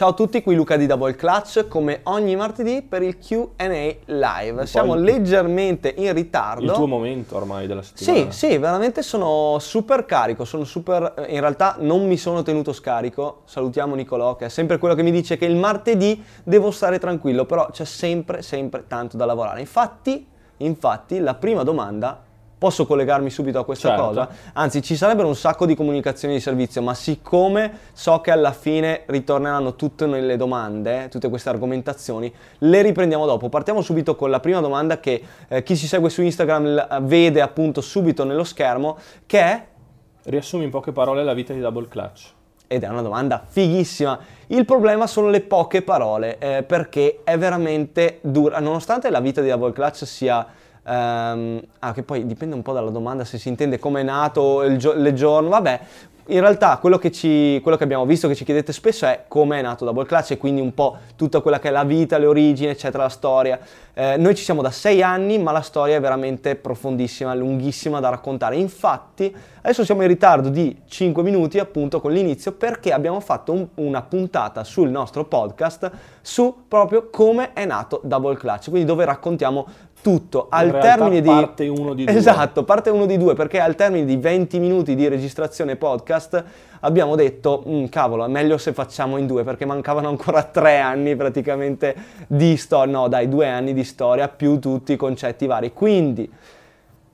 Ciao a tutti, qui Luca di Double Clutch, come ogni martedì per il Q&A live. Siamo il- leggermente in ritardo. Il tuo momento ormai della settimana. Sì, sì, veramente sono super carico, sono super... In realtà non mi sono tenuto scarico, salutiamo Nicolò che è sempre quello che mi dice che il martedì devo stare tranquillo, però c'è sempre, sempre tanto da lavorare. Infatti, infatti, la prima domanda... Posso collegarmi subito a questa Certo. cosa? Anzi, ci sarebbero un sacco di comunicazioni di servizio, ma siccome so che alla fine ritorneranno tutte nelle domande, tutte queste argomentazioni, le riprendiamo dopo. Partiamo subito con la prima domanda che eh, chi ci segue su Instagram l- vede appunto subito nello schermo, che è Riassumi in poche parole la vita di Double Clutch. ed è una domanda fighissima. Il problema sono le poche parole, eh, perché è veramente dura, nonostante la vita di Double Clutch sia... ehm, ah, che poi dipende un po' dalla domanda se si intende come è nato, il gio- le giorni, vabbè. In realtà quello che, ci, quello che abbiamo visto, che ci chiedete spesso, è come è nato Double Clutch e quindi un po' tutta quella che è la vita, le origini, eccetera, la storia. Eh, noi ci siamo da sei anni, ma la storia è veramente profondissima, lunghissima da raccontare. Infatti, adesso siamo in ritardo di 5 minuti appunto con l'inizio perché abbiamo fatto un- una puntata sul nostro podcast su proprio come è nato Double Clutch, quindi dove raccontiamo tutto al In realtà termine di parte uno di due. Esatto, parte uno di due perché al termine di 20 minuti di registrazione podcast abbiamo detto "Mm, cavolo, è meglio se facciamo in due perché mancavano ancora tre anni praticamente di storia, no dai, due anni di storia più tutti i concetti vari. Quindi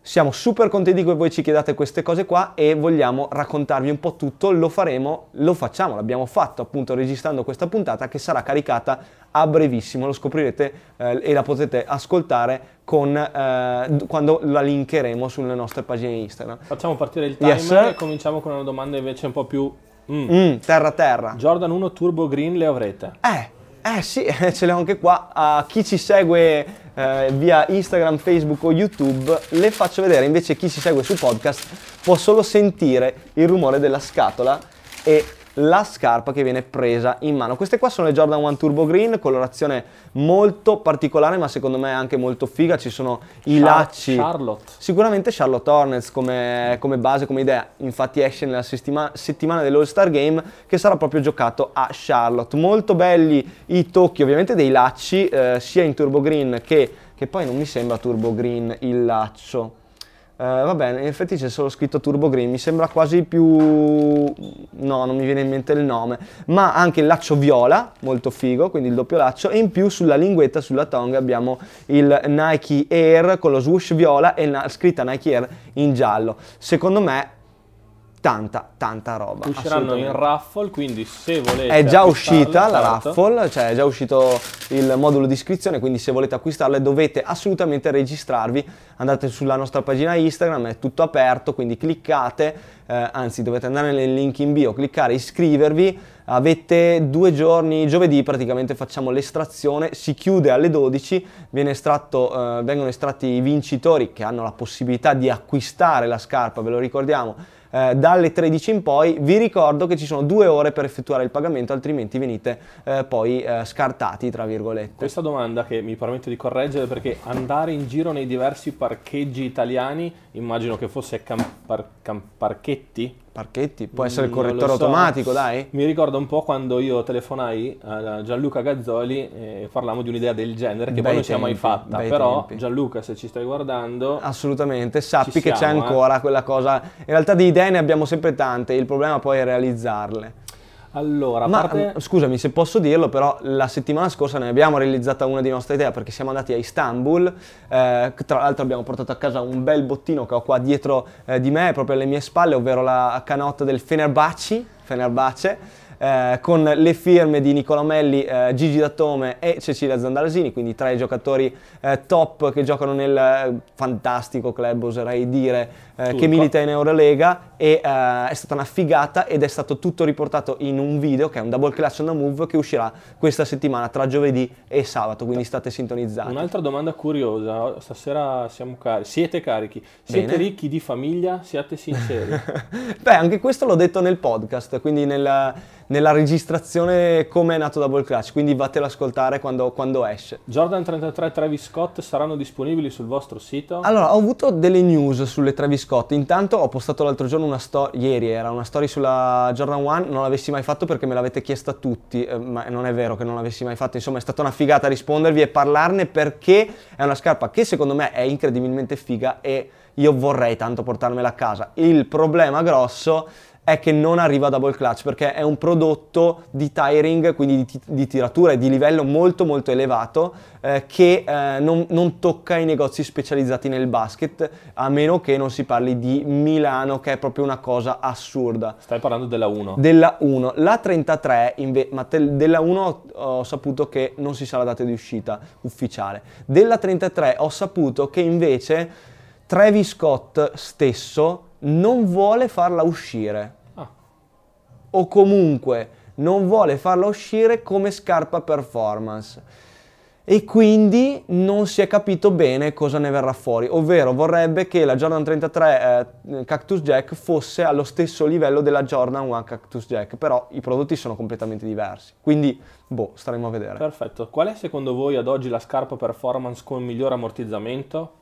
siamo super contenti che voi ci chiedate queste cose qua e vogliamo raccontarvi un po' tutto, lo faremo, lo facciamo, l'abbiamo fatto appunto registrando questa puntata che sarà caricata a brevissimo, lo scoprirete eh, e la potete ascoltare con, eh, quando la linkeremo sulle nostre pagine Instagram. Facciamo partire il timer Yes, e cominciamo con una domanda invece un po' più... mm. Mm, terra terra. Jordan 1 Turbo Green le avrete? Eh, eh sì, ce l'ho anche qua. A chi ci segue eh, via Instagram, Facebook o YouTube, le faccio vedere. Invece chi ci segue su podcast può solo sentire il rumore della scatola e la scarpa che viene presa in mano. Queste qua sono le Jordan 1 Turbo Green, colorazione molto particolare, ma secondo me anche molto figa. Ci sono i Char- lacci. Charlotte. Sicuramente Charlotte Hornets come, come base, come idea, infatti esce nella settima- settimana dell'All-Star Game che sarà proprio giocato a Charlotte. Molto belli i tocchi ovviamente dei lacci, eh, sia in Turbo Green che, che poi non mi sembra Turbo Green il laccio. Eh, va bene, in effetti c'è solo scritto Turbo Green, mi sembra quasi più... no, non mi viene in mente il nome, ma anche il laccio viola, molto figo, quindi il doppio laccio, e in più sulla linguetta, sulla tonga abbiamo il Nike Air con lo swoosh viola e la scritta Nike Air in giallo. Secondo me tanta, tanta roba. Usciranno in raffle, quindi se volete È già uscita la certo. raffle, cioè è già uscito il modulo di iscrizione, quindi se volete acquistarle dovete assolutamente registrarvi. Andate sulla nostra pagina Instagram, è tutto aperto, quindi cliccate, eh, anzi dovete andare nel link in bio, cliccare, iscrivervi. Avete due giorni, giovedì praticamente facciamo l'estrazione, si chiude alle 12, viene estratto, eh, vengono estratti i vincitori che hanno la possibilità di acquistare la scarpa, ve lo ricordiamo, eh, dalle 13 in poi vi ricordo che ci sono due ore per effettuare il pagamento altrimenti venite eh, poi eh, scartati tra virgolette. Questa domanda che mi permetto di correggere perché andare in giro nei diversi parcheggi italiani, immagino che fosse campar- camparchetti, parchetti può essere il Mm, non lo correttore so. automatico dai Mi ricorda un po' quando io telefonai a Gianluca Gazzoli e parlammo di un'idea del genere che Bei poi non si è mai fatta. Però tempi. Gianluca, se ci stai guardando, assolutamente sappi Ci che c'è eh. ancora quella cosa in realtà di idee ne abbiamo sempre tante il problema poi è realizzarle allora, Ma parte... mm, scusami se posso dirlo, però la settimana scorsa ne abbiamo realizzata una di nostre idee perché siamo andati a Istanbul, eh, tra l'altro abbiamo portato a casa un bel bottino che ho qua dietro eh, di me, proprio alle mie spalle, ovvero la canotta del Fenerbahce, Fenerbahce eh, con le firme di Nicola Melli, eh, Gigi Dattome e Cecilia Zandalasini, quindi tre giocatori eh, top che giocano nel eh, fantastico club, oserei dire, eh, che milita in Eurolega e è stata una figata ed è stato tutto riportato in un video che è un double clutch on the move che uscirà questa settimana tra giovedì e sabato, quindi state sintonizzati. Un'altra domanda curiosa, stasera siamo carichi, siete carichi, siete Bene. ricchi di famiglia, siate sinceri. Beh, anche questo l'ho detto nel podcast, quindi nel, nella registrazione come è nato Double Clutch, quindi vattelo ad ascoltare quando, quando esce. Jordan 33 Travis Scott saranno disponibili sul vostro sito? Allora, ho avuto delle news sulle Travis Scott. Intanto ho postato l'altro giorno una storia, ieri era una storia sulla Jordan 1, non l'avessi mai fatto perché me l'avete chiesta tutti, eh, ma non è vero che non l'avessi mai fatto, insomma è stata una figata rispondervi e parlarne perché è una scarpa che secondo me è incredibilmente figa e io vorrei tanto portarmela a casa. Il problema grosso è che non arriva a double clutch perché è un prodotto di tiring, quindi di, di tiratura e di livello molto molto elevato eh, che eh, non, non, tocca i negozi specializzati nel basket a meno che non si parli di Milano che è proprio una cosa assurda. Stai parlando della 1? Della 1. La 33 invece, ma te, della 1 ho saputo che non si sa la data di uscita ufficiale. Della 33 ho saputo che invece Travis Scott stesso non vuole farla uscire. O comunque non vuole farla uscire come scarpa performance. E quindi non si è capito bene cosa ne verrà fuori, ovvero vorrebbe che la Jordan 33 eh, Cactus Jack fosse allo stesso livello della Jordan 1 Cactus Jack, però i prodotti sono completamente diversi, quindi boh, staremo a vedere. Perfetto, qual è secondo voi ad oggi la scarpa performance con miglior ammortizzamento?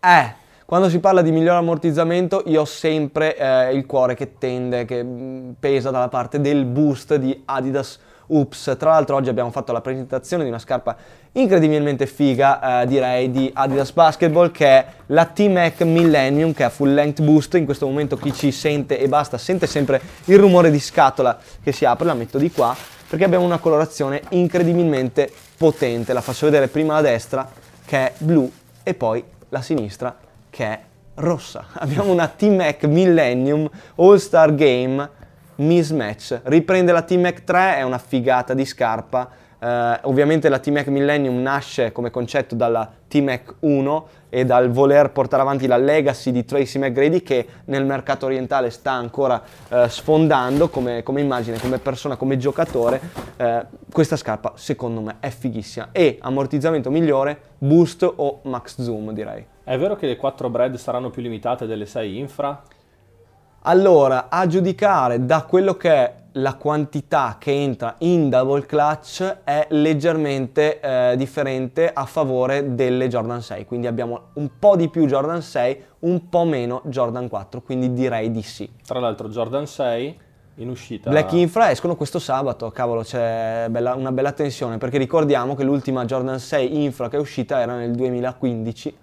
Eh, quando si parla di miglior ammortizzamento io ho sempre eh, il cuore che tende, che mm, pesa dalla parte del boost di Adidas Oops. Tra l'altro oggi abbiamo fatto la presentazione di una scarpa incredibilmente figa, eh, direi, di Adidas Basketball che è la T-Mac Millennium che ha full length boost. In questo momento chi ci sente e basta sente sempre il rumore di scatola che si apre, la metto di qua perché abbiamo una colorazione incredibilmente potente. La faccio vedere prima la destra che è blu e poi la sinistra che è rossa. Abbiamo una T-Mac Millennium All-Star Game Mismatch. Riprende la T-Mac 3, è una figata di scarpa. Uh, ovviamente la T-Mac Millennium nasce come concetto dalla T-Mac 1 e dal voler portare avanti la legacy di Tracy McGrady che nel mercato orientale sta ancora uh, sfondando come, come, immagine, come persona, come giocatore. Uh, questa scarpa secondo me è fighissima e ammortizzamento migliore, boost o max zoom direi. È vero che le 4 bread saranno più limitate delle 6 infra? Allora, a giudicare da quello che è la quantità che entra in double clutch è leggermente eh, differente a favore delle Jordan 6, quindi abbiamo un po' di più Jordan 6, un po' meno Jordan 4, quindi direi di sì. Tra l'altro Jordan 6 in uscita. Black Infra escono questo sabato, cavolo, c'è bella, una bella tensione perché ricordiamo che l'ultima Jordan 6 Infra che è uscita era nel 2015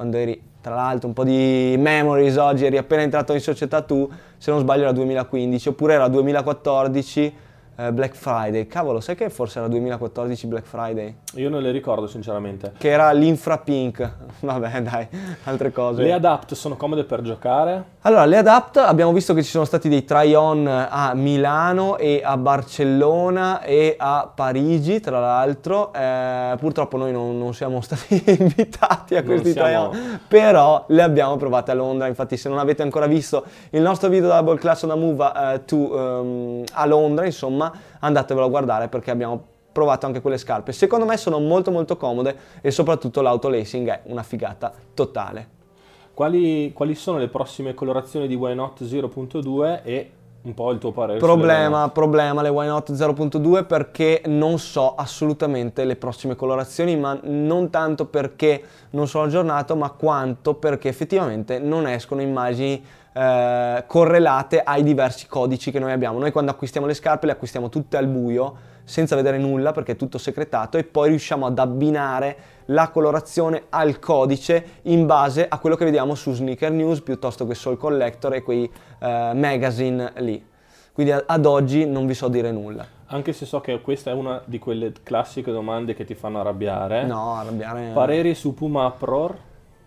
quando eri, tra l'altro, un po' di memories oggi, eri appena entrato in società tu, se non sbaglio era 2015, oppure era 2014 eh, Black Friday. Cavolo, sai che forse era 2014 Black Friday? Io non le ricordo sinceramente. Che era l'infra pink. Vabbè, dai, altre cose. Le Adapt sono comode per giocare? Allora, le Adapt abbiamo visto che ci sono stati dei try-on a Milano e a Barcellona e a Parigi, tra l'altro. Eh, purtroppo noi non, non, siamo stati invitati a questi siamo... try-on, però le abbiamo provate a Londra. Infatti, se non avete ancora visto il nostro video Double Class on a Move uh, to, um, a Londra, insomma, andatevelo a guardare perché abbiamo provato anche quelle scarpe. Secondo me sono molto molto comode e soprattutto l'autolacing è una figata totale. Quali, quali sono le prossime colorazioni di Why Not 0.2 e un po' il tuo parere? Problema, problema le Why Not 0.2 perché non so assolutamente le prossime colorazioni, ma non tanto perché non sono aggiornato, ma quanto perché effettivamente non escono immagini eh, correlate ai diversi codici che noi abbiamo. Noi quando acquistiamo le scarpe le acquistiamo tutte al buio, senza vedere nulla perché è tutto segretato e poi riusciamo ad abbinare la colorazione al codice in base a quello che vediamo su Sneaker News piuttosto che Soul Collector e quei eh, magazine lì. Quindi ad oggi non vi so dire nulla. Anche se so che questa è una di quelle classiche domande che ti fanno arrabbiare. No, arrabbiare. Pareri su Puma Uproar?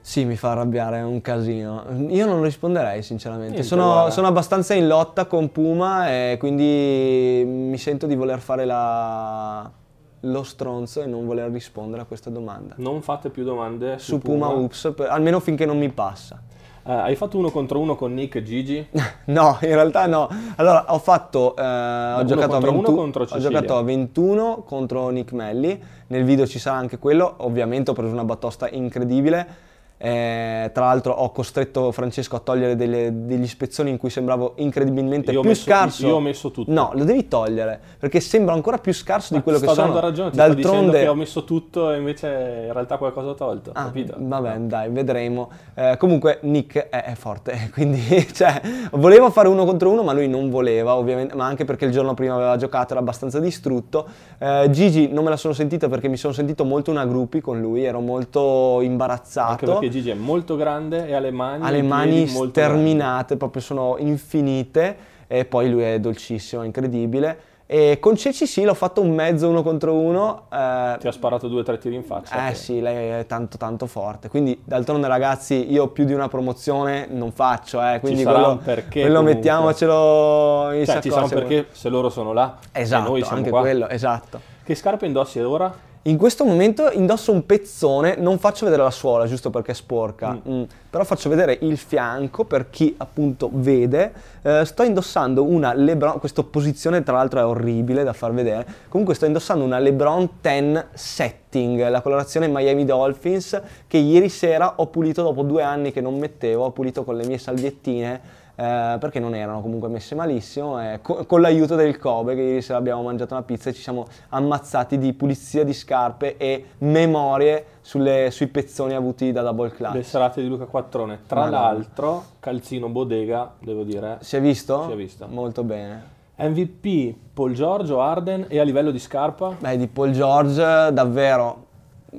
Sì, mi fa arrabbiare, è un casino. Io non risponderei sinceramente. Sono, sono, abbastanza in lotta con Puma e quindi mi sento di voler fare la... lo stronzo e non voler rispondere a questa domanda. Non fate più domande su, su Puma, Puma Ups, per, almeno finché non mi passa. Uh, hai fatto uno contro uno con Nick e Gigi? no, in realtà no. Allora, ho fatto. Eh, ho, giocato 20, ho, giocato a 21 contro Nick Melli. Nel video ci sarà anche quello. Ovviamente ho preso una batosta incredibile Eh, tra l'altro ho costretto Francesco a togliere delle, degli spezzoni in cui sembravo incredibilmente Io più messo- scarso. io ho messo tutto. No, lo devi togliere perché sembra ancora più scarso Ma di quello che sto sono. dando ragione, ti sto dicendo D'altronde che ho messo tutto e invece in realtà qualcosa ho tolto, Ah, capito? vabbè, dai, vedremo. Eh, comunque Nick è, è forte, quindi cioè, volevo fare uno contro uno, ma lui non voleva, ovviamente, ma anche perché il giorno prima aveva giocato, era abbastanza distrutto. Eh, Gigi non me la sono sentita perché mi sono sentito molto una gruppi con lui, ero molto imbarazzato. Gigi è molto grande e ha le mani, ha le mani sterminate, proprio sono infinite e poi lui è dolcissimo, incredibile. E con Ceci sì, l'ho fatto un mezzo uno contro uno. eh, Ti ha sparato due o tre tiri in faccia. eh che- sì, lei è tanto tanto forte. Quindi d'altronde ragazzi, io più di una promozione non faccio, eh, quindi sarà quello, un perché quello comunque. mettiamocelo in Cioè, ci sarà un saccoccia. perché se loro sono là Esatto, e noi siamo anche qua. quello, esatto. Che scarpe indossi ora? In questo momento indosso un pezzone, non faccio vedere la suola giusto perché è sporca, mm, però faccio vedere il fianco per chi appunto vede. Eh, sto indossando una LeBron, questa posizione tra l'altro è orribile da far vedere, comunque sto indossando una LeBron 10 Setting, la colorazione Miami Dolphins, che ieri sera ho pulito dopo due anni che non mettevo, ho pulito con le mie salviettine. Eh, perché non erano comunque messe malissimo e co- con l'aiuto del Kobe che ieri sera abbiamo mangiato una pizza e ci siamo ammazzati di pulizia di scarpe e memorie sulle- sui pezzoni avuti da Double Clutch. Le serate di Luca Quattrone. Tra Madonna. l'altro, calzino bodega, devo dire. Si è visto? Si è visto. Molto bene. MVP Paul Giorgio, Arden e a livello di scarpa? Beh, di Paul George davvero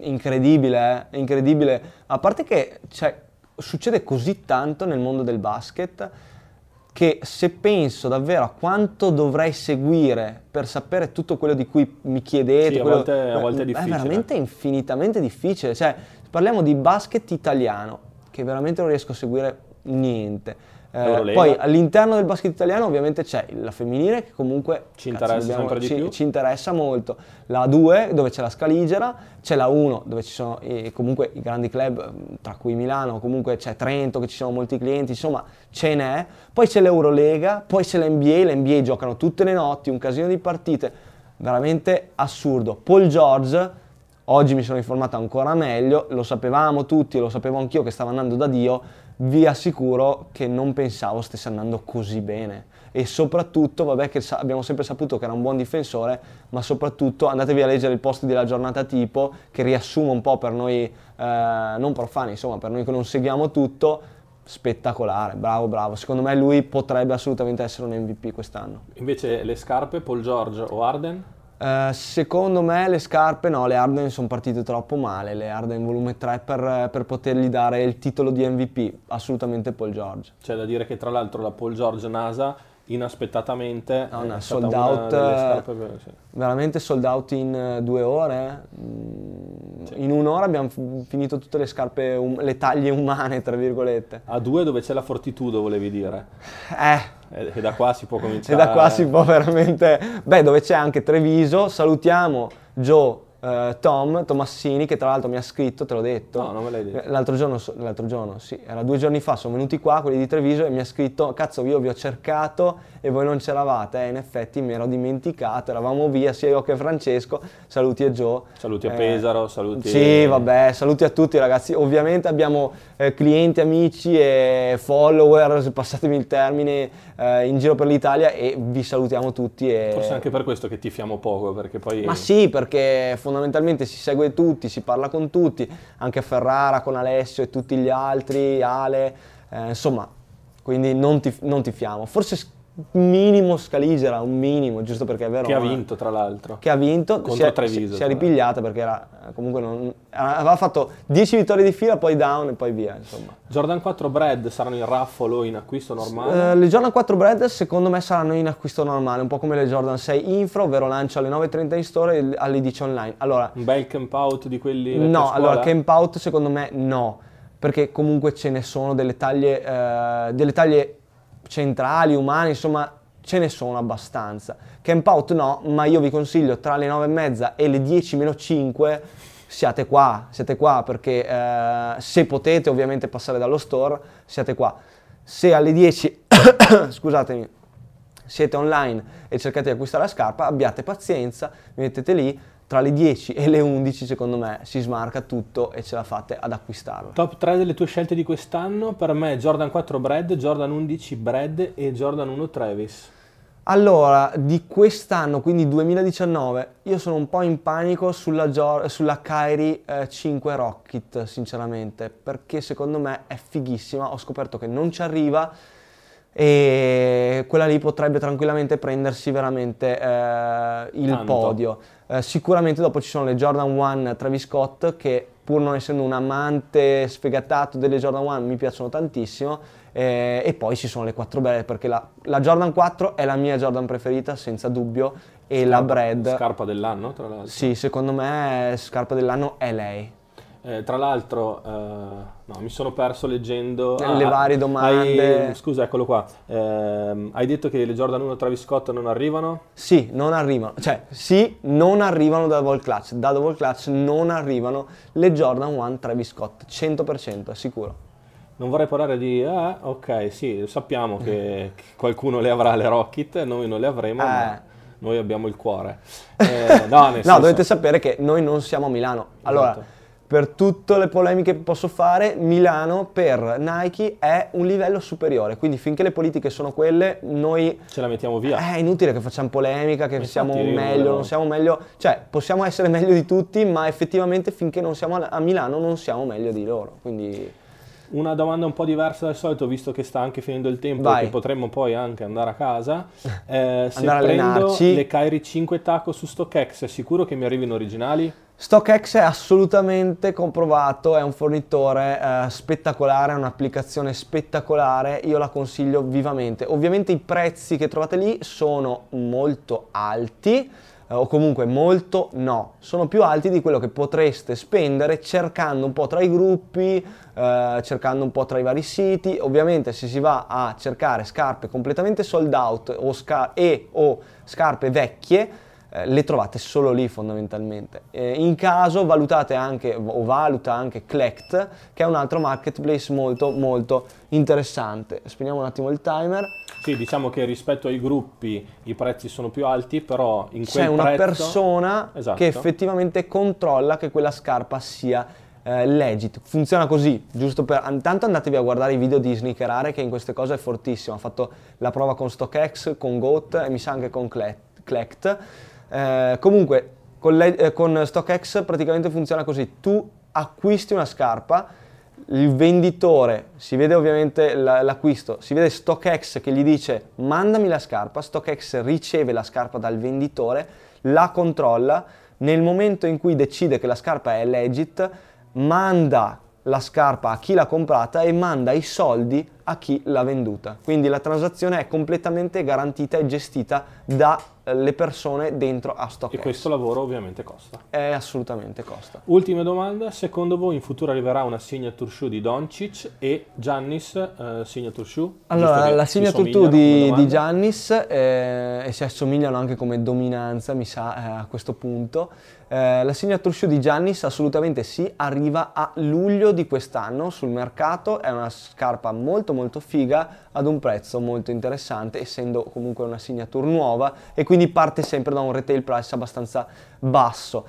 incredibile, eh? incredibile. A parte che cioè, succede così tanto nel mondo del basket che se penso davvero a quanto dovrei seguire per sapere tutto quello di cui mi chiedete, Sì, a quello- volte- a volte è difficile. veramente infinitamente difficile. Cioè, parliamo di basket italiano, che veramente non riesco a seguire niente. Eh, poi all'interno del basket italiano ovviamente c'è la femminile che comunque Ci interessa sempre di ci- ci interessa molto. La 2 dove c'è la Scaligera, c'è la 1 dove ci sono i- comunque i grandi club, eh, tra cui Milano, comunque c'è Trento che ci sono molti clienti, insomma ce n'è. Poi c'è l'Eurolega, poi c'è l'NBA, l'NBA giocano tutte le notti, un casino di partite, veramente assurdo. Paul George, oggi mi sono informato ancora meglio, lo sapevamo tutti, lo sapevo anch'io che stava andando da Dio, vi assicuro che non pensavo stesse andando così bene. E soprattutto, vabbè, che sa- abbiamo sempre saputo che era un buon difensore, ma soprattutto andatevi a leggere il post della giornata tipo, che riassume un po' per noi, eh, non profani, insomma, per noi che non seguiamo tutto, spettacolare, bravo, bravo. Secondo me lui potrebbe assolutamente essere un MVP quest'anno. Invece le scarpe Paul Giorgio o Arden? Eh, secondo me le scarpe no, le Arden sono partite troppo male, le Arden volume 3 per, per potergli dare il titolo di MVP, assolutamente Paul George. C'è da dire che tra l'altro la Paul Giorgio NASA inaspettatamente No, no, sold out, eh, scarpe sì. Veramente sold out in eh, due ore. mm, In un'ora abbiamo finito tutte le scarpe, um- le taglie umane, tra virgolette. A due dove c'è la Fortitudo volevi dire Eh, e, e da qua si può e cominciare da qua si può veramente... Beh, dove c'è anche Treviso, salutiamo Joe, eh, Tom, Tomassini, che tra l'altro mi ha scritto, te l'ho detto. No, non me l'hai detto. L'altro giorno, l'altro giorno, sì, era due giorni fa, sono venuti qua, quelli di Treviso, e mi ha scritto, cazzo, io vi ho cercato e voi non c'eravate. Eh, in effetti mi ero dimenticato, eravamo via, sia io che Francesco. Saluti a Joe. Saluti a Eh, Pesaro, saluti- Sì, vabbè, saluti a tutti ragazzi. Ovviamente abbiamo eh, clienti, amici e follower, passatemi il termine, eh, in giro per l'Italia e vi salutiamo tutti. E... forse anche per questo che tifiamo poco perché poi Ma sì, perché fondamentalmente si segue tutti, si parla con tutti, anche a Ferrara, con Alessio e tutti gli altri, Ale, eh, insomma, quindi non, tif- non tifiamo. Forse minimo Scaligera, un minimo, giusto perché è vero. che ha vinto tra l'altro Che ha vinto, Contro si è, Treviso, si, è tra ripigliata perché era eh, comunque non, aveva fatto 10 vittorie di fila, poi down e poi via, insomma. Jordan 4 Bread saranno in raffolo o in acquisto normale Eh, le Jordan 4 Bread secondo me saranno in acquisto normale, un po' come le Jordan 6 Infra, ovvero lancio alle 9.30 in store e alle 10 online. Allora, un bel camp out di quelli No, allora camp out secondo me no, perché comunque ce ne sono delle taglie, eh, delle taglie centrali, umane, insomma ce ne sono abbastanza. Camp out no, ma io vi consiglio tra le 9 e mezza e le 10 meno 5 siate qua, siete qua perché eh, se potete ovviamente passare dallo store, siate qua. Se alle 10, scusatemi, siete online e cercate di acquistare la scarpa, abbiate pazienza, vi mettete lì, tra le 10 e le 11 secondo me si smarca tutto e ce la fate ad acquistarlo. Top 3 delle tue scelte di quest'anno, per me Jordan 4 Brad, Jordan 11 Brad e Jordan 1 Travis. Allora, di quest'anno, quindi 2019, io sono un po' in panico sulla, Gior- sulla Kyrie eh, 5 Rocket, sinceramente, perché secondo me è fighissima, ho scoperto che non ci arriva e quella lì potrebbe tranquillamente prendersi veramente eh, il Tanto. podio. Eh, sicuramente dopo ci sono le Jordan 1 Travis Scott che pur non essendo un amante sfegatato delle Jordan 1 mi piacciono tantissimo. Eh, e poi ci sono le 4 belle perché la, la Jordan 4 è la mia Jordan preferita senza dubbio e la Brad. Scarpa dell'anno, tra l'altro. sì secondo me scarpa dell'anno è lei Eh, tra l'altro, eh, no, mi sono perso leggendo Le varie domande. hai- scusa, eccolo qua. Ehm, hai detto che le Jordan 1 Travis Scott non arrivano? Sì, non arrivano, cioè sì, non arrivano da Double Clutch, da Double Clutch non arrivano le Jordan 1 Travis Scott, 100% è sicuro. Non vorrei parlare di, ah, ok, sì, sappiamo che, che qualcuno le avrà le Rocket, noi non le avremo, ma Eh. noi abbiamo il cuore. Eh, no, No, dovete sapere che noi non siamo a Milano. Allora, Esatto. Per tutte le polemiche che posso fare, Milano per Nike è un livello superiore, quindi finché le politiche sono quelle, noi ce la mettiamo via. è inutile che facciamo polemica, che Infatti siamo io meglio, non siamo meglio, cioè possiamo essere meglio di tutti, ma effettivamente finché non siamo a Milano non siamo meglio di loro, quindi Una domanda un po' diversa dal solito, visto che sta anche finendo il tempo Vai. e che potremmo poi anche andare a casa. Eh, se prendo allenarci. le Kyrie 5 Taco su StockX, è sicuro che mi arrivino originali? StockX è assolutamente comprovato, è un fornitore eh, spettacolare, è un'applicazione spettacolare, io la consiglio vivamente. Ovviamente i prezzi che trovate lì sono molto alti, eh, o comunque molto no, sono più alti di quello che potreste spendere cercando un po' tra i gruppi, eh, cercando un po' tra i vari siti. Ovviamente se si va a cercare scarpe completamente sold out o sca- e o scarpe vecchie, eh, le trovate solo lì fondamentalmente. Eh, in caso valutate anche o valuta anche Collect che è un altro marketplace molto molto interessante. Spegniamo un attimo il timer. Sì, diciamo che rispetto ai gruppi i prezzi sono più alti, però in quel C'è una prezzo- persona Esatto. che effettivamente controlla che quella scarpa sia eh, legit. Funziona così, giusto per... Intanto andatevi a guardare i video di Sneakerare che in queste cose è fortissimo. Ha fatto la prova con StockX, con Goat e mi sa anche con Cle- Collect. Eh, comunque, con, le- eh, con StockX praticamente funziona così. Tu acquisti una scarpa, il venditore, si vede ovviamente la- l'acquisto, si vede StockX che gli dice mandami la scarpa, StockX riceve la scarpa dal venditore, la controlla, nel momento in cui decide che la scarpa è legit, manda la scarpa a chi l'ha comprata e manda i soldi a chi l'ha venduta. Quindi la transazione è completamente garantita e gestita dalle persone dentro a E StockX. questo lavoro ovviamente costa. è assolutamente costa. Ultima domanda, secondo voi in futuro arriverà una signature shoe di Doncic e Giannis eh, signature shoe? Allora, la si signature somigliano 2 come di, di? Giannis eh, e si assomigliano anche come dominanza, mi sa, eh, a questo punto. Eh, la signature shoe di Giannis assolutamente sì, arriva a luglio di quest'anno sul mercato, è una scarpa molto molto figa ad un prezzo molto interessante, essendo comunque una signature nuova e quindi parte sempre da un retail price abbastanza basso.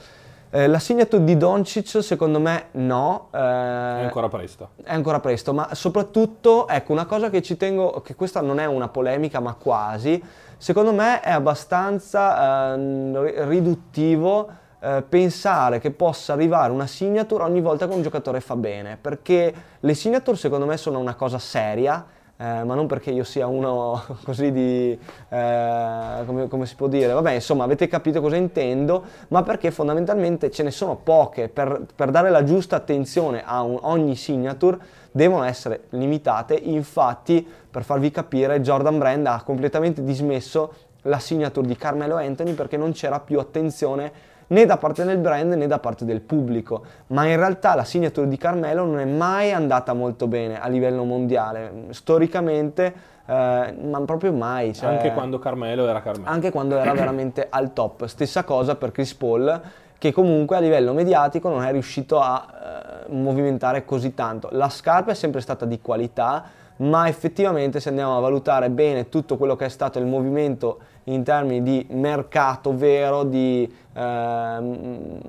Eh, la signature di Doncic secondo me no. eh, È ancora presto. è ancora presto, ma soprattutto, ecco, una cosa che ci tengo, che questa non è una polemica, ma quasi, secondo me è abbastanza ehm, ri- riduttivo eh, pensare che possa arrivare una signature ogni volta che un giocatore fa bene, perché le signature secondo me sono una cosa seria, eh, ma non perché io sia uno così di, eh, come, come si può dire, vabbè insomma avete capito cosa intendo, ma perché fondamentalmente ce ne sono poche, per, per dare la giusta attenzione a un- ogni signature devono essere limitate, infatti per farvi capire Jordan Brand ha completamente dismesso la signature di Carmelo Anthony perché non c'era più attenzione né da parte del brand né da parte del pubblico, ma in realtà la signature di Carmelo non è mai andata molto bene a livello mondiale, storicamente, eh, ma proprio mai. cioè- Anche quando Carmelo era Carmelo. anche quando era veramente al top. Stessa cosa per Chris Paul, che comunque a livello mediatico non è riuscito a eh, movimentare così tanto. La scarpa è sempre stata di qualità, ma effettivamente se andiamo a valutare bene tutto quello che è stato il movimento in termini di mercato vero, di ehm,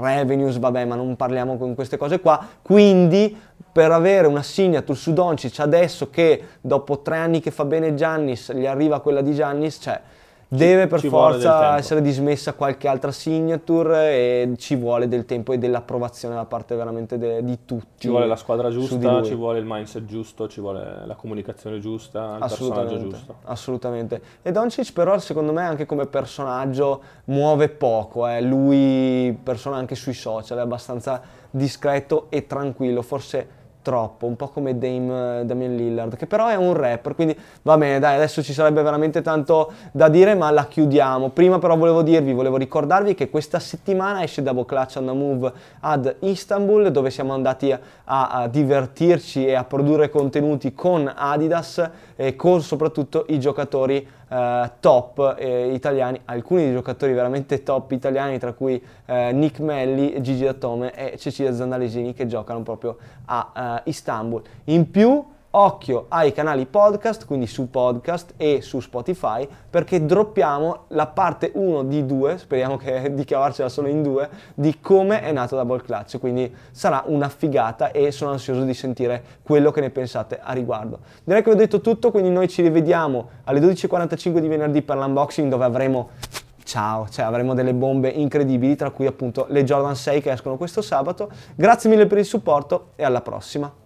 revenues, vabbè, ma non parliamo con queste cose qua, quindi per avere una signature su Doncic adesso che dopo tre anni che fa bene Giannis gli arriva quella di Giannis, cioè deve per forza essere dismessa qualche altra signature e ci vuole del tempo e dell'approvazione da parte veramente de, di tutti. Ci vuole la squadra giusta, ci vuole il mindset giusto, ci vuole la comunicazione giusta, il personaggio giusto. Assolutamente. E Doncic però secondo me anche come personaggio muove poco, eh. lui persona anche sui social è abbastanza discreto e tranquillo, forse troppo, un po' come Dame, uh, Damian Lillard, che però è un rapper, quindi va bene, dai, adesso ci sarebbe veramente tanto da dire, ma la chiudiamo. Prima però volevo dirvi, volevo ricordarvi che questa settimana esce Double Clutch on the Move ad Istanbul, dove siamo andati a, a divertirci e a produrre contenuti con Adidas e con soprattutto i giocatori eh, top eh, italiani, alcuni giocatori veramente top italiani, tra cui eh, Nick Melli, Gigi Datome e Cecilia Zandalesini che giocano proprio a eh, Istanbul. In più occhio ai canali podcast, quindi su podcast e su Spotify, perché droppiamo la parte 1 di 2, speriamo che, di cavarcela solo in due, di come è nato Double Clutch, quindi sarà una figata e sono ansioso di sentire quello che ne pensate a riguardo. Direi che ho detto tutto, quindi noi ci rivediamo alle 12.45 di venerdì per l'unboxing dove avremo ciao, cioè avremo delle bombe incredibili, tra cui appunto le Jordan 6 che escono questo sabato. Grazie mille per il supporto e alla prossima.